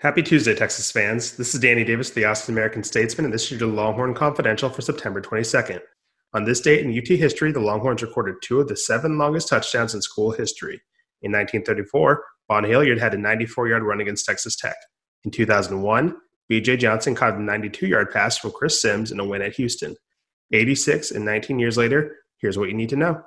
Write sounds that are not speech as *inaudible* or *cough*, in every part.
Happy Tuesday, Texas fans. This is Danny Davis, the Austin American Statesman, and this is your Longhorn Confidential for September 22nd. On this date in UT history, the Longhorns recorded two of the seven longest touchdowns in school history. In 1934, Vaughn Hilliard had a 94 yard run against Texas Tech. In 2001, BJ Johnson caught a 92 yard pass from Chris Simms in a win at Houston. 86 and 19 years later, here's what you need to know.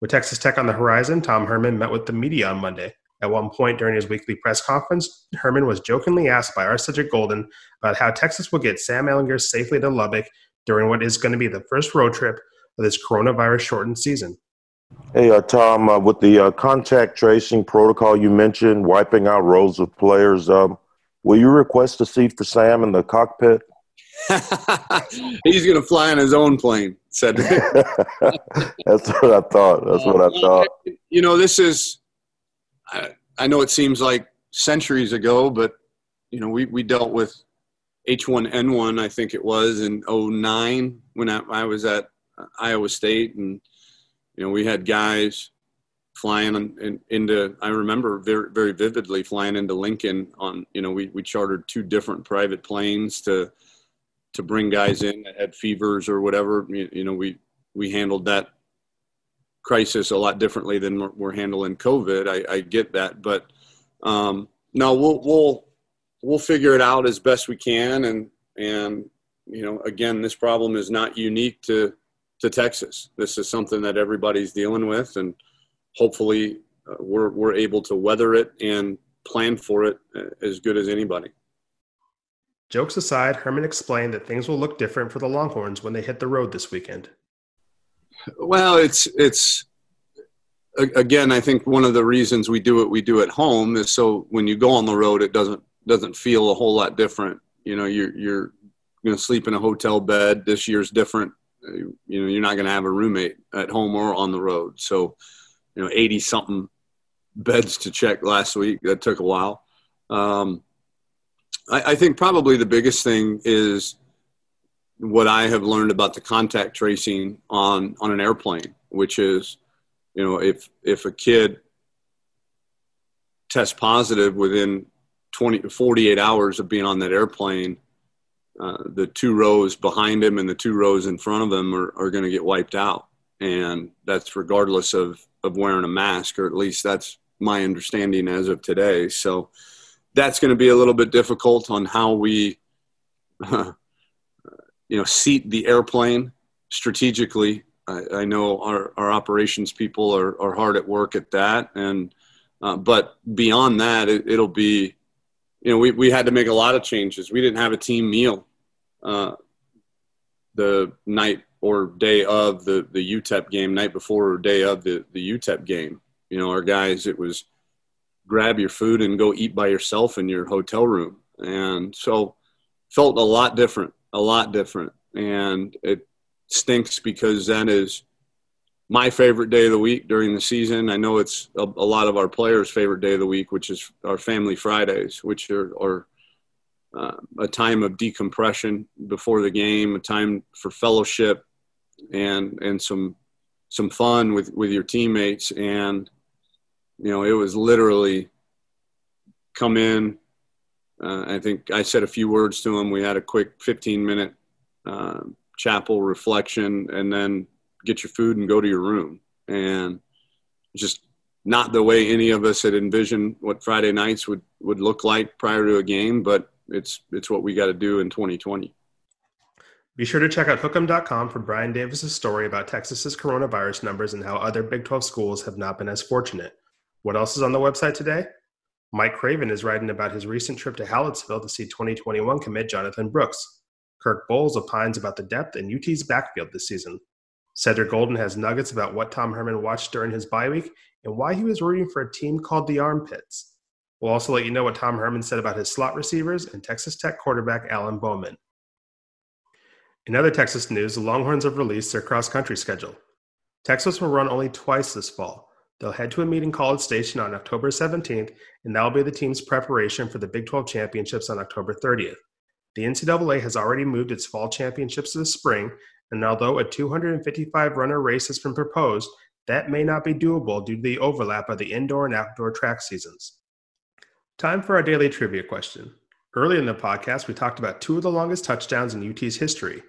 With Texas Tech on the horizon, Tom Herman met with the media on Monday. At one point during his weekly press conference, Herman was jokingly asked by our Cedric Golden about how Texas will get Sam Ehlinger safely to Lubbock during what is going to be the first road trip of this coronavirus shortened season. Hey, uh, Tom, uh, with the uh, contact tracing protocol you mentioned, wiping out rows of players, um, will you request a seat for Sam in the cockpit? *laughs* He's going to fly on his own plane, said. *laughs* That's what I thought. That's what I thought. You know, this is I, know it seems like centuries ago, but you know, we, we dealt with H1N1, I think it was in 09 when I, I was at uh, Iowa State. And, you know, we had guys flying in, in, into, I remember very, very vividly flying into Lincoln on, you know, we, we chartered two different private planes to, to bring guys in that had fevers or whatever. You, you know, we, we handled that crisis a lot differently than we're, we're handling COVID. I, I, get that, but um, no, we'll we'll we'll figure it out as best we can. And and you know, again, this problem is not unique to to Texas. This is something that everybody's dealing with, and hopefully, uh, we're we're able to weather it and plan for it uh, as good as anybody. Jokes aside, Herman explained that things will look different for the Longhorns when they hit the road this weekend. Well, it's it's again. I think one of the reasons we do what we do at home is so when you go on the road, it doesn't doesn't feel a whole lot different. You know, you're you're going to sleep in a hotel bed. This year's different. You know, you're not going to have a roommate at home or on the road. So, you know, eighty something beds to check last week. That took a while. Um, I, I think probably the biggest thing is what I have learned about the contact tracing on on an airplane, which is, you know, if if a kid tests positive within 20 48 hours of being on that airplane, uh, the two rows behind him and the two rows in front of him are, are going to get wiped out, and that's regardless of of wearing a mask, or at least that's my understanding as of today. So that's going to be a little bit difficult on how we. Uh, *laughs* you know, seat the airplane strategically. I, I know our, our operations people are, are hard at work at that. And, uh, but beyond that, it, will be, you know, we, we had to make a lot of changes. We didn't have a team meal uh, the night or day of the, the UTEP game, night before or day of the, the UTEP game. You know, our guys, it was grab your food and go eat by yourself in your hotel room. And so felt a lot different a lot different. And it stinks because that is my favorite day of the week during the season. I know it's a, a lot of our players' favorite day of the week, which is our Family Fridays, which are, are uh, a time of decompression before the game, a time for fellowship, and and some some fun with with your teammates. And you know, it was literally come in, uh, I think I said a few words to him. We had a quick 15 minute uh, chapel reflection and then get your food and go to your room. And just not the way any of us had envisioned what Friday nights would, would look like prior to a game, but it's, it's what we got to do in 2020. Be sure to check out hookem.com for Brian Davis's story about Texas's coronavirus numbers and how other Big 12 schools have not been as fortunate. What else is on the website today? Mike Craven is writing about his recent trip to Hallettsville to see 2021 commit Jonathan Brooks. Kirk Bohls opines about the depth in UT's backfield this season. Cedric Golden has nuggets about what Tom Herman watched during his bye week and why he was rooting for a team called the Armpits. We'll also let you know what Tom Herman said about his slot receivers and Texas Tech quarterback Alan Bowman. In other Texas news, the Longhorns have released their cross country schedule. Texas will run only twice this fall, They'll head to a meeting College Station on October 17th, and that will be the team's preparation for the Big 12 championships on October 30th. The NCAA has already moved its fall championships to the spring, and although a 255 runner race has been proposed, that may not be doable due to the overlap of the indoor and outdoor track seasons. Time for our daily trivia question. Early in the podcast, we talked about two of the longest touchdowns in UT's history.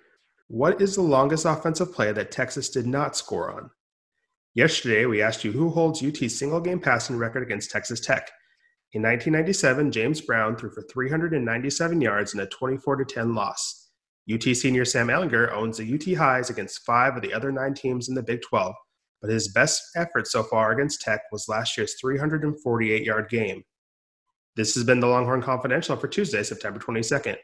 What is the longest offensive play that Texas did not score on? Yesterday, we asked you who holds UT's single game passing record against Texas Tech. In 1997, James Brown threw for 397 yards in a 24 10 loss. UT senior Sam Ehlinger owns the UT highs against five of the other nine teams in the Big 12, but his best effort so far against Tech was last year's 348 yard game. This has been the Longhorn Confidential for Tuesday, September 22nd.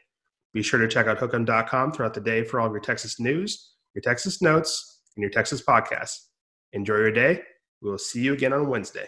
Be sure to check out hookem.com throughout the day for all of your Texas news, your Texas notes, and your Texas podcasts. Enjoy your day. We will see you again on Wednesday.